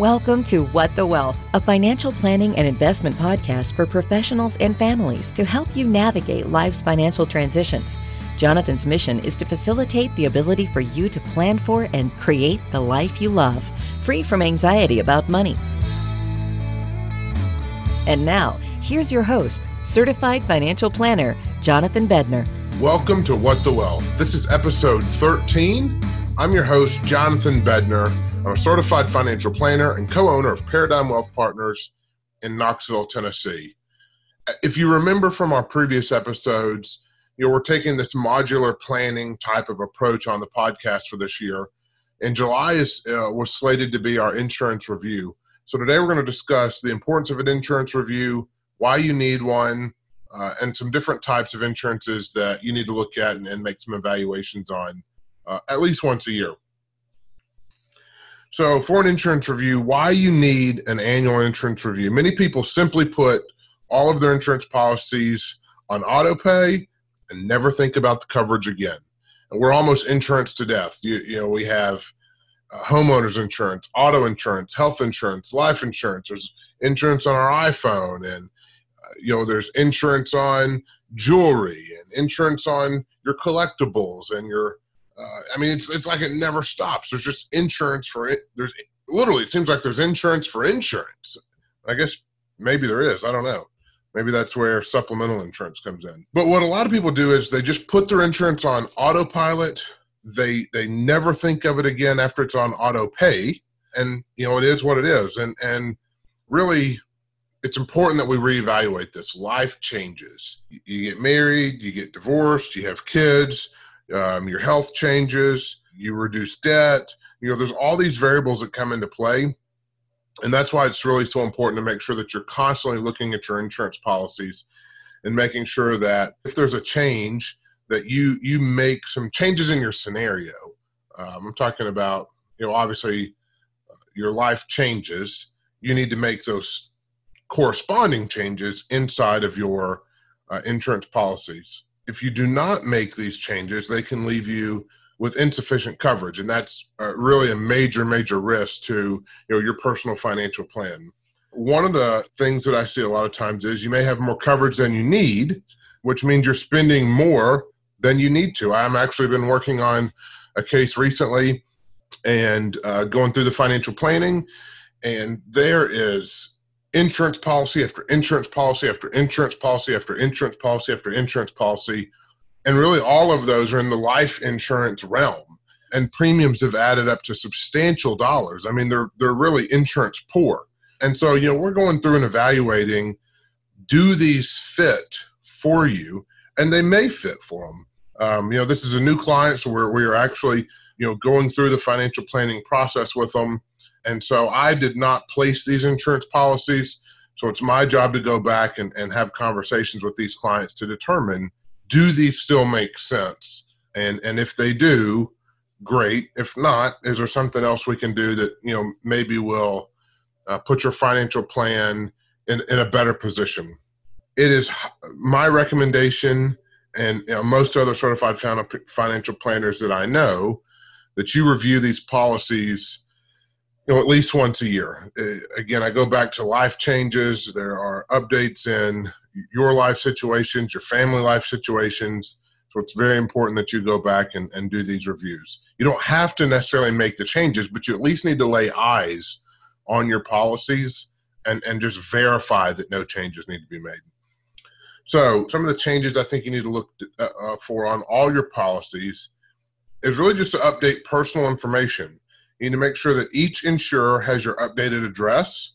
Welcome to What the Wealth, a financial planning and investment podcast for professionals and families to help you navigate life's financial transitions. Jonathan's mission is to facilitate the ability for you to plan for and create the life you love, free from anxiety about money. And now, here's your host, certified financial planner, Jonathan Bednar. Welcome to What the Wealth. This is episode 13. I'm your host, Jonathan Bednar. I'm a certified financial planner and co owner of Paradigm Wealth Partners in Knoxville, Tennessee. If you remember from our previous episodes, you know, we're taking this modular planning type of approach on the podcast for this year. And July is, uh, was slated to be our insurance review. So today we're going to discuss the importance of an insurance review, why you need one, uh, and some different types of insurances that you need to look at and, and make some evaluations on uh, at least once a year. So, for an insurance review, why you need an annual insurance review? Many people simply put all of their insurance policies on auto pay and never think about the coverage again. And we're almost insurance to death. You, you know, we have uh, homeowners insurance, auto insurance, health insurance, life insurance. There's insurance on our iPhone, and uh, you know, there's insurance on jewelry and insurance on your collectibles and your uh, I mean, it's it's like it never stops. There's just insurance for it. There's literally it seems like there's insurance for insurance. I guess maybe there is. I don't know. Maybe that's where supplemental insurance comes in. But what a lot of people do is they just put their insurance on autopilot. They they never think of it again after it's on auto pay, and you know it is what it is. And and really, it's important that we reevaluate this. Life changes. You get married, you get divorced, you have kids um, your health changes, you reduce debt. You know, there's all these variables that come into play. And that's why it's really so important to make sure that you're constantly looking at your insurance policies and making sure that if there's a change, that you you make some changes in your scenario. Um, I'm talking about, you know, obviously uh, your life changes. You need to make those corresponding changes inside of your uh, insurance policies if you do not make these changes, they can leave you with insufficient coverage, and that's uh, really a major, major risk to you know your personal financial plan. One of the things that I see a lot of times is you may have more coverage than you need, which means you're spending more than you need to. I'm actually been working on a case recently and uh, going through the financial planning, and there is insurance policy after insurance policy after insurance policy after insurance policy after insurance policy. And really, all of those are in the life insurance realm. And premiums have added up to substantial dollars. I mean, they're, they're really insurance poor. And so, you know, we're going through and evaluating do these fit for you? And they may fit for them. Um, you know, this is a new client, so we're, we are actually, you know, going through the financial planning process with them and so I did not place these insurance policies. So it's my job to go back and, and have conversations with these clients to determine do these still make sense? And and if they do, great. If not, is there something else we can do that you know maybe will uh, put your financial plan in, in a better position? It is my recommendation, and you know, most other certified financial planners that I know, that you review these policies you know, at least once a year. Uh, again, I go back to life changes. There are updates in your life situations, your family life situations. So it's very important that you go back and, and do these reviews. You don't have to necessarily make the changes, but you at least need to lay eyes on your policies and, and just verify that no changes need to be made. So, some of the changes I think you need to look uh, uh for on all your policies is really just to update personal information. You need to make sure that each insurer has your updated address,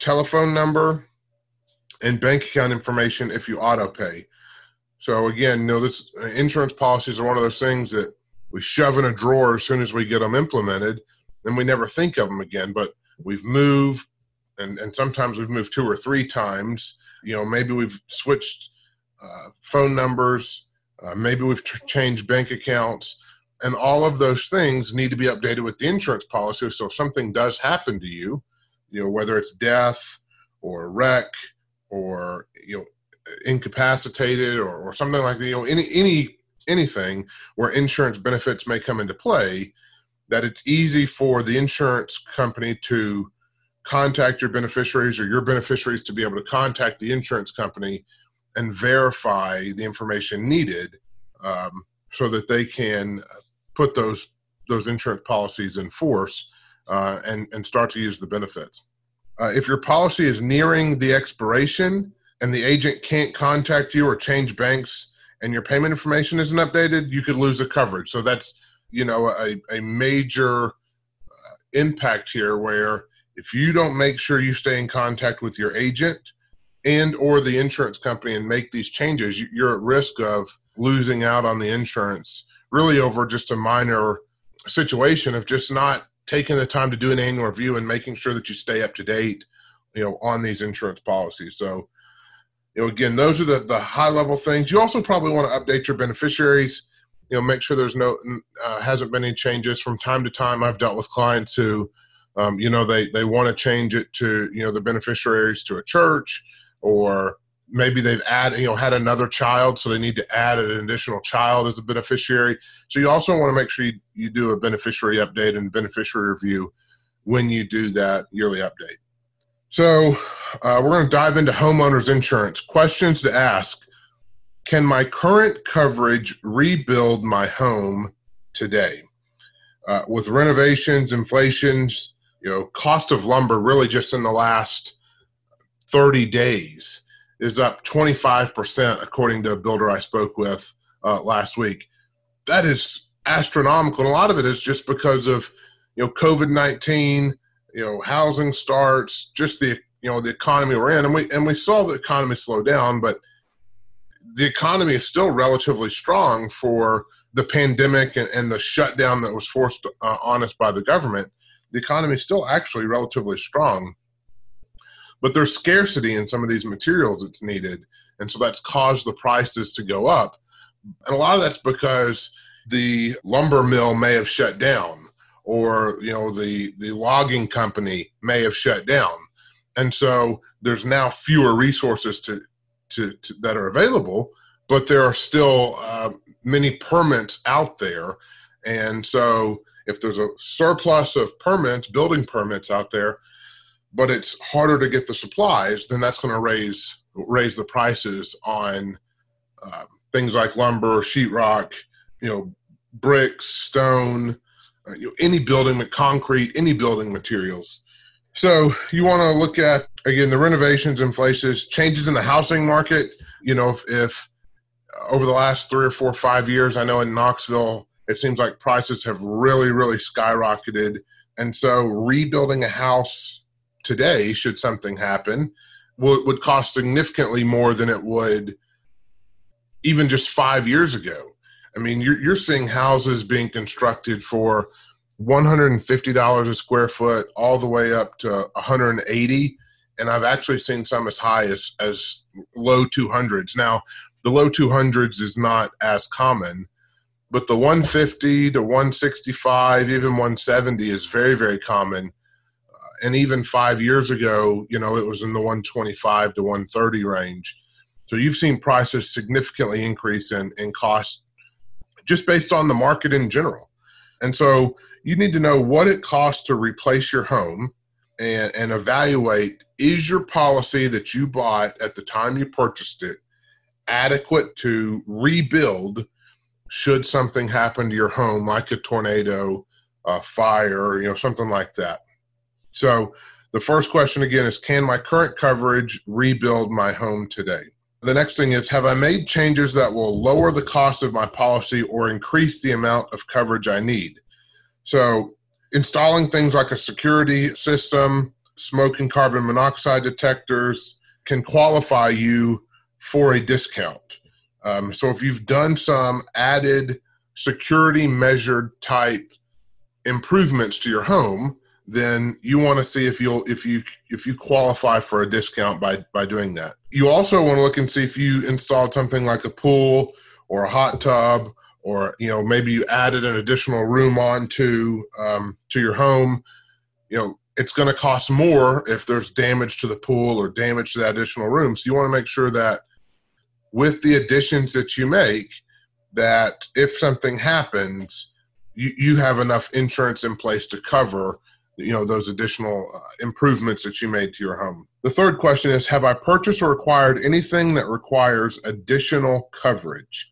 telephone number, and bank account information if you auto pay. So again, you know, this uh, insurance policies are one of those things that we shove in a drawer as soon as we get them implemented, and we never think of them again. But we've moved, and, and sometimes we've moved two or three times. You know, maybe we've switched uh, phone numbers, uh, maybe we've t- changed bank accounts and all of those things need to be updated with the insurance policy. So if something does happen to you you know whether it's death or wreck or you know incapacitated or, or something like that you know any any anything where insurance benefits may come into play that it's easy for the insurance company to contact your beneficiaries or your beneficiaries to be able to contact the insurance company and verify the information needed um, so that they can put those those insurance policies in force uh, and and start to use the benefits. Uh, if your policy is nearing the expiration and the agent can't contact you or change banks and your payment information isn't updated, you could lose the coverage. So that's you know a, a major uh, impact here where if you don't make sure you stay in contact with your agent and or the insurance company and make these changes you're at risk of losing out on the insurance really over just a minor situation of just not taking the time to do an annual review and making sure that you stay up to date you know on these insurance policies. So you know again those are the, the high level things. You also probably want to update your beneficiaries you know make sure there's no uh, hasn't been any changes. From time to time i've dealt with clients who um, you know they they want to change it to you know the beneficiaries to a church or maybe they've added you know had another child so they need to add an additional child as a beneficiary. So you also want to make sure you, you do a beneficiary update and beneficiary review when you do that yearly update. So uh, we're going to dive into homeowners insurance. Questions to ask. Can my current coverage rebuild my home today? Uh, with renovations inflations you know, cost of lumber really just in the last 30 days is up 25%, according to a builder I spoke with uh, last week. That is astronomical. And a lot of it is just because of, you know, COVID 19, you know, housing starts, just the, you know, the economy we're in. And we, and we saw the economy slow down, but the economy is still relatively strong for the pandemic and, and the shutdown that was forced uh, on us by the government the economy is still actually relatively strong. But there's scarcity in some of these materials that's needed. And so that's caused the prices to go up. And a lot of that's because the lumber mill may have shut down or you know the the logging company may have shut down and so there's now fewer resources to, to, to that are available but there are still uh, many permits out there and so if there's a surplus of permits, building permits out there, but it's harder to get the supplies, then that's going to raise raise the prices on uh, things like lumber, sheetrock, you know, bricks, stone, uh, you know, any building, concrete, any building materials. So you want to look at again the renovations, inflations, changes in the housing market. You know, if, if over the last three or four, five years, I know in Knoxville, it seems like prices have really, really skyrocketed. And so rebuilding a house today, should something happen, would, would cost significantly more than it would even just five years ago. I mean, you're, you're seeing houses being constructed for $150 a square foot all the way up to 180 and I've actually seen some as high as as low 200s. Now, the low 200s is not as common, but the 150 to 165 even 170 is very very common and even five years ago you know it was in the 125 to 130 range so you've seen prices significantly increase in, in cost just based on the market in general and so you need to know what it costs to replace your home and, and evaluate is your policy that you bought at the time you purchased it adequate to rebuild should something happen to your home, like a tornado, a fire, you know, something like that. So the first question again is Can my current coverage rebuild my home today? The next thing is Have I made changes that will lower the cost of my policy or increase the amount of coverage I need? So, installing things like a security system, smoke and carbon monoxide detectors can qualify you for a discount. Um, so if you've done some added security measured type improvements to your home, then you want to see if you'll if you if you qualify for a discount by by doing that. You also want to look and see if you installed something like a pool or a hot tub or you know maybe you added an additional room onto um, to your home. You know it's going to cost more if there's damage to the pool or damage to that additional room. So you want to make sure that with the additions that you make that if something happens you, you have enough insurance in place to cover you know those additional uh, improvements that you made to your home. The third question is have i purchased or acquired anything that requires additional coverage?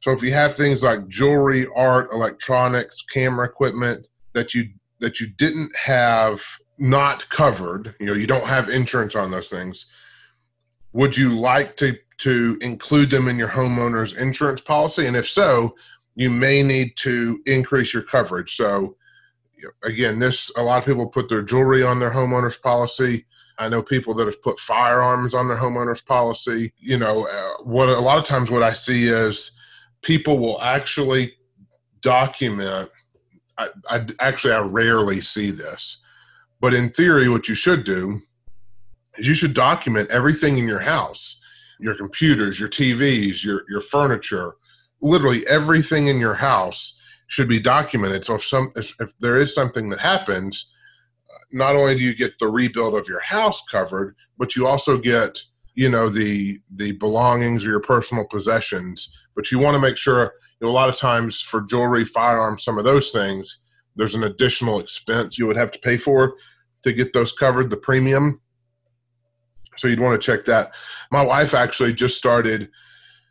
So if you have things like jewelry art electronics camera equipment that you that you didn't have not covered you know you don't have insurance on those things would you like to to include them in your homeowner's insurance policy? And if so you may need to increase your coverage. So again, this a lot of people put their jewelry on their homeowner's policy. I know people that have put firearms on their homeowner's policy. You know, uh, what a lot of times what I see is people will actually document. I, I actually I rarely see this, but in theory, what you should do is you should document everything in your house, your computers, your TVs, your your furniture, literally everything in your house should be documented. So if some if, if there is something that happens, not only do you get the rebuild of your house covered, but you also get you know the the belongings or your personal possessions. But you want to make sure you know, a lot of times for jewelry, firearms, some of those things, there's an additional expense you would have to pay for to get those covered, the premium. So you'd want to check that. My wife actually just started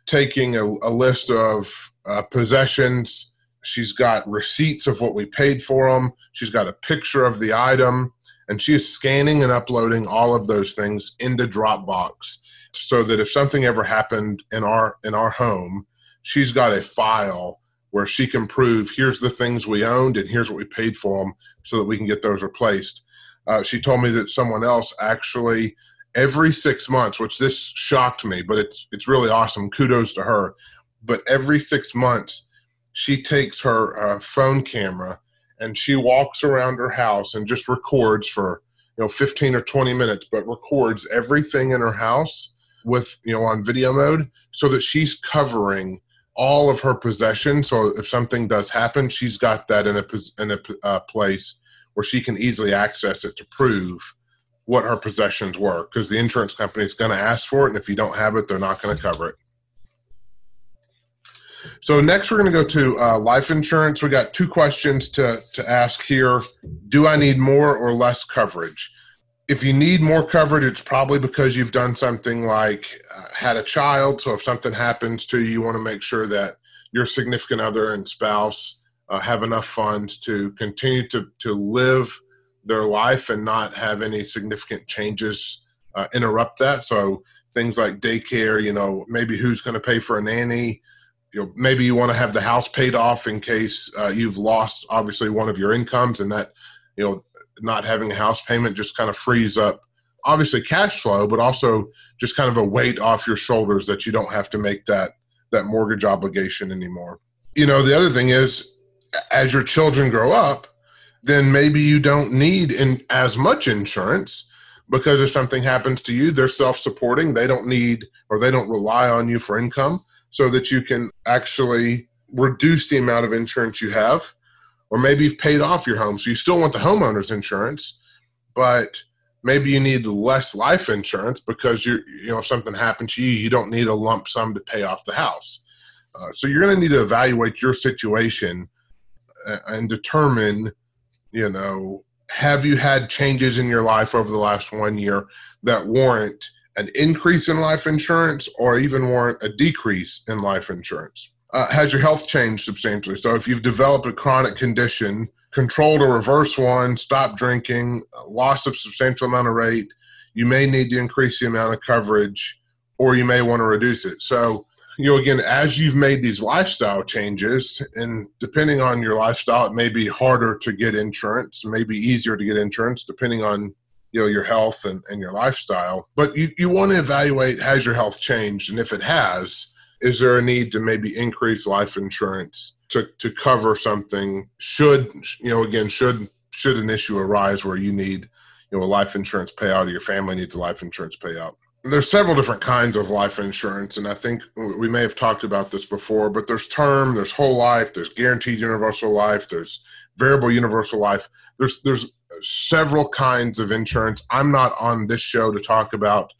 taking a, a list of uh, possessions She's got receipts of what we paid for them. She's got a picture of the item, and she is scanning and uploading all of those things into Dropbox so that if something ever happened in our in our home, she's got a file where she can prove here's the things we owned and here's what we paid for them so that we can get those replaced. Uh, she told me that someone else actually every six months, which this shocked me, but it's it's really awesome. Kudos to her. But every six months, she takes her uh, phone camera and she walks around her house and just records for you know 15 or 20 minutes but records everything in her house with you know on video mode so that she's covering all of her possessions. So if something does happen she's got that in a in a uh, place where she can easily access it to prove what her possessions were because the insurance company is going to ask for it and if you don't have it they're not going to cover it so next, we're going to go to uh, life insurance. We got two questions to to ask here. Do I need more or less coverage? If you need more coverage, it's probably because you've done something like uh, had a child. So if something happens to you, you want to make sure that your significant other and spouse uh, have enough funds to continue to to live their life and not have any significant changes uh, interrupt that. So things like daycare, you know, maybe who's going to pay for a nanny you know maybe you want to have the house paid off in case uh, you've lost obviously one of your incomes and that you know not having a house payment just kind of frees up obviously cash flow but also just kind of a weight off your shoulders that you don't have to make that that mortgage obligation anymore. You know the other thing is as your children grow up then maybe you don't need in as much insurance because if something happens to you they're self-supporting they don't need or they don't rely on you for income so that you can actually reduce the amount of insurance you have. Or maybe you've paid off your home, so you still want the homeowner's insurance, but maybe you need less life insurance because you you know if something happened to you, you don't need a lump sum to pay off the house. Uh, so you're going to need to evaluate your situation uh, and determine, you know, have you had changes in your life over the last one year that warrant an increase in life insurance or even warrant a decrease in life insurance. Uh, has your health changed substantially? So, if you've developed a chronic condition, controlled or reverse one, stop drinking, loss of substantial amount of rate, you may need to increase the amount of coverage or you may want to reduce it. So, you know, again, as you've made these lifestyle changes, and depending on your lifestyle, it may be harder to get insurance, maybe easier to get insurance, depending on you know your health and, and your lifestyle but you, you want to evaluate has your health changed? And if it has is there a need to maybe increase life insurance to, to cover something? Should you know again should should an issue arise where you need you know a life insurance payout or your family needs a life insurance payout? There's several different kinds of life insurance and i think we may have talked about this before but there's term there's whole life there's guaranteed universal life there's variable universal life there's there's several kinds of insurance. I'm not on this show to talk about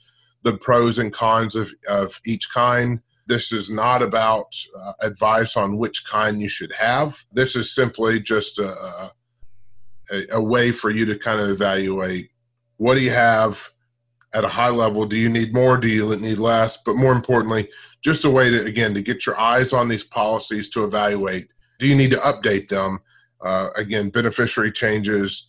the pros and cons of, of each kind. This is not about uh, advice on which kind you should have. This is simply just a, a, a way for you to kind of evaluate what do you have at a high level. Do you need more? Do you need less? But more importantly, just a way to, again, to get your eyes on these policies to evaluate. Do you need to update them? Uh, again, beneficiary changes,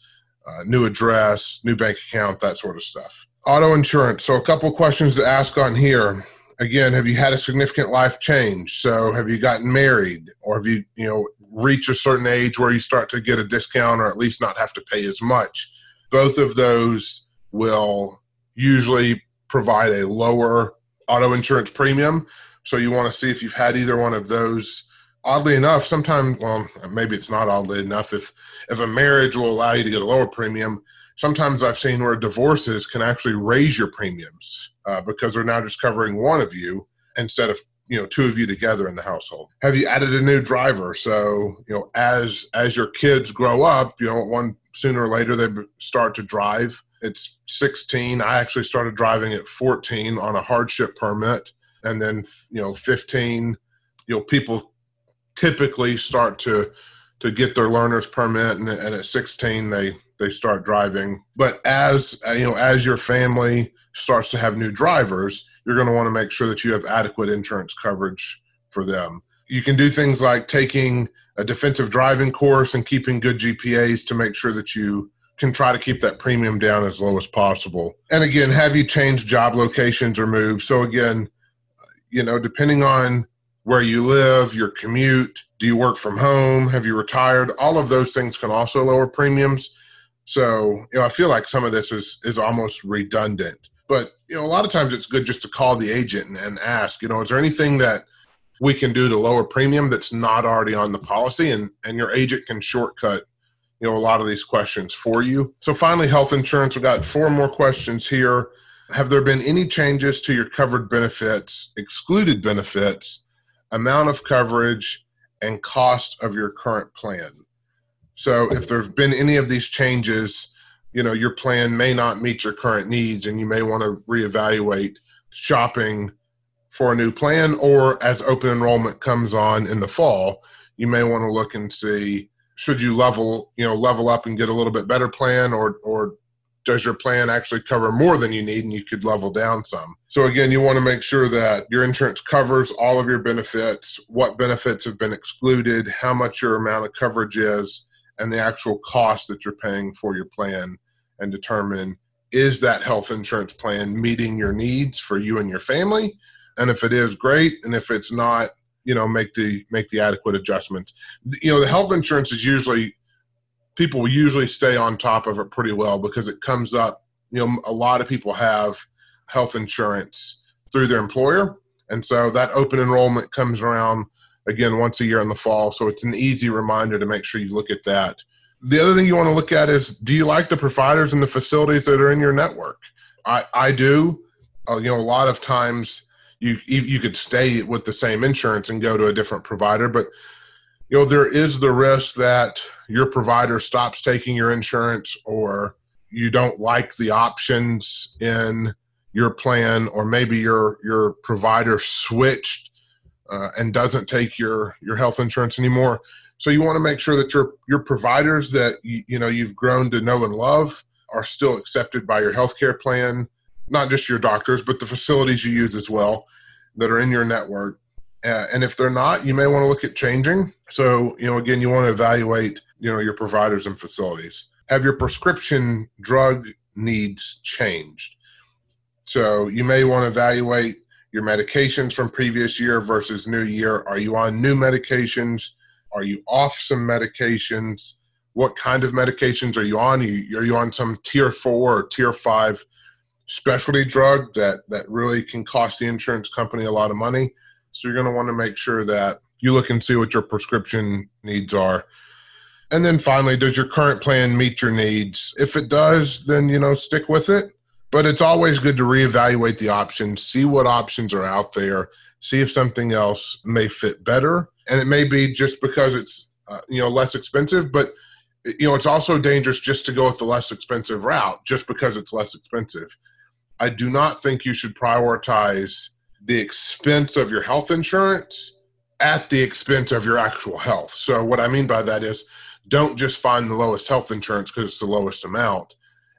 uh, new address, new bank account, that sort of stuff. Auto insurance. So, a couple questions to ask on here. Again, have you had a significant life change? So, have you gotten married, or have you, you know, reach a certain age where you start to get a discount, or at least not have to pay as much? Both of those will usually provide a lower auto insurance premium. So, you want to see if you've had either one of those oddly enough, sometimes, well, maybe it's not oddly enough. If if a marriage will allow you to get a lower premium, sometimes I've seen where divorces can actually raise your premiums uh, because they're now just covering one of you instead of you know two of you together in the household. Have you added a new driver? So you know as as your kids grow up, you know one sooner or later they start to drive. It's 16. I actually started driving at 14 on a hardship permit, and then you know 15. You know people typically start to to get their learner's permit and, and, at 16 they they start driving. But as uh, you know as your family starts to have new drivers you're going to want to make sure that you have adequate insurance coverage for them. You can do things like taking a defensive driving course and keeping good gpas to make sure that you can try to keep that premium down as low as possible. And again have you changed job locations or moved? So again you know depending on where you live, your commute, do you work from home, have you retired? All of those things can also lower premiums. So, you know, I feel like some of this is is almost redundant. But, you know, a lot of times it's good just to call the agent and, and ask, you know, is there anything that we can do to lower premium that's not already on the policy and and your agent can shortcut you know a lot of these questions for you so finally health insurance we've got four more questions here have there been any changes to your covered benefits excluded benefits amount of coverage, and cost of your current plan. So if there have been any of these changes, you know, your plan may not meet your current needs and you may want to reevaluate shopping for a new plan or as open enrollment comes on in the fall, you may want to look and see should you level, you know, level up and get a little bit better plan or or does your plan actually cover more than you need and you could level down some? So again you want to make sure that your insurance covers all of your benefits what benefits have been excluded how much your amount of coverage is and the actual cost that you're paying for your plan and determine is that health insurance plan meeting your needs for you and your family? And if it is great. And if it's not you know make the make the adequate adjustments. You know the health insurance is usually people usually stay on top of it pretty well because it comes up. You know, a lot of people have health insurance through their employer, and so that open enrollment comes around again once a year in the fall. So it's an easy reminder to make sure you look at that. The other thing you want to look at is do you like the providers and the facilities that are in your network? I, I do. Uh, you know, a lot of times you you could stay with the same insurance and go to a different provider, but you know there is the risk that your provider stops taking your insurance or you don't like the options in your plan or maybe your your provider switched uh, and doesn't take your your health insurance anymore. So you want to make sure that your your providers that you, you know you've grown to know and love are still accepted by your healthcare plan not just your doctors but the facilities you use as well that are in your network uh, and if they're not, you may want to look at changing. So, you know, again, you want to evaluate, you know, your providers and facilities. Have your prescription drug needs changed? So, you may want to evaluate your medications from previous year versus new year. Are you on new medications? Are you off some medications? What kind of medications are you on? Are you, on some tier four or tier five specialty drug that, that really can cost the insurance company a lot of money? So you're going to want to make sure that you look and see what your prescription needs are. And then finally, does your current plan meet your needs? If it does, then you know, stick with it. But it's always good to reevaluate the options, see what options are out there, see if something else may fit better. And it may be just because it's uh, you know less expensive, but you know it's also dangerous just to go with the less expensive route just because it's less expensive. I do not think you should prioritize the expense of your health insurance at the expense of your actual health. So, what I mean by that is don't just find the lowest health insurance because it's the lowest amount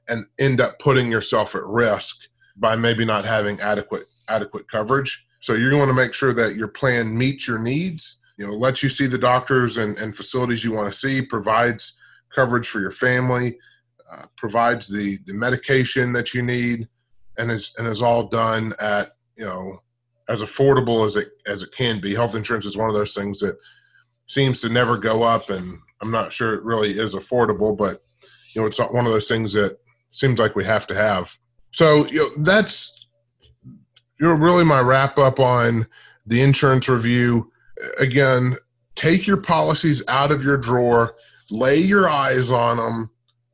and end up putting yourself at risk by maybe not having adequate adequate coverage. So you want to make sure that your plan meets your needs, you know, lets you see the doctors and, and facilities you want to see, provides coverage for your family, uh, provides the, the medication that you need, and is and is all done at you know as affordable as it as it can be. Health insurance is one of those things that seems to never go up, and I'm not sure it really is affordable, but you know it's not one of those things that seems like we have to have. So you know that's you know really my wrap up on the insurance review. Again, take your policies out of your drawer, lay your eyes on them,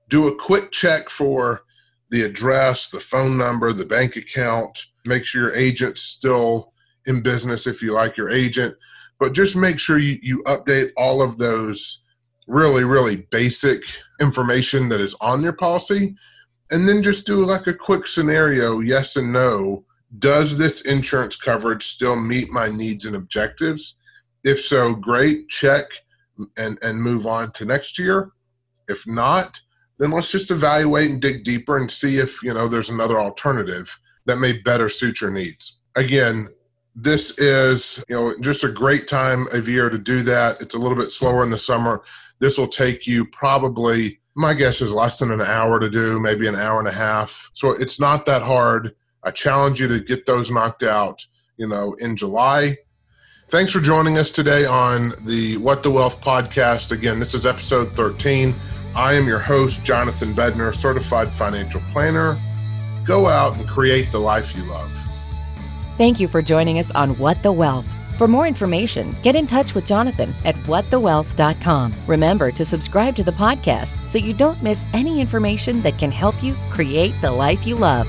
do a quick check for the address, the phone number, the bank account. Make sure your agent's still in business if you like your agent, but just make sure you, you update all of those really, really basic information that is on your policy. And then just do like a quick scenario yes and no. Does this insurance coverage still meet my needs and objectives? If so, great, check and, and move on to next year. If not, then let's just evaluate and dig deeper and see if you know there's another alternative that may better suit your needs. Again this is you know just a great time of year to do that. It's a little bit slower in the summer. This will take you probably my guess is less than an hour to do maybe an hour and a half. So it's not that hard. I challenge you to get those knocked out you know in july. Thanks for joining us today on the what the wealth podcast. Again this is episode 13 I am your host, Jonathan Bednar, certified financial planner. Go out and create the life you love. Thank you for joining us on What the Wealth. For more information, get in touch with Jonathan at whatthewealth.com. Remember to subscribe to the podcast so you don't miss any information that can help you create the life you love.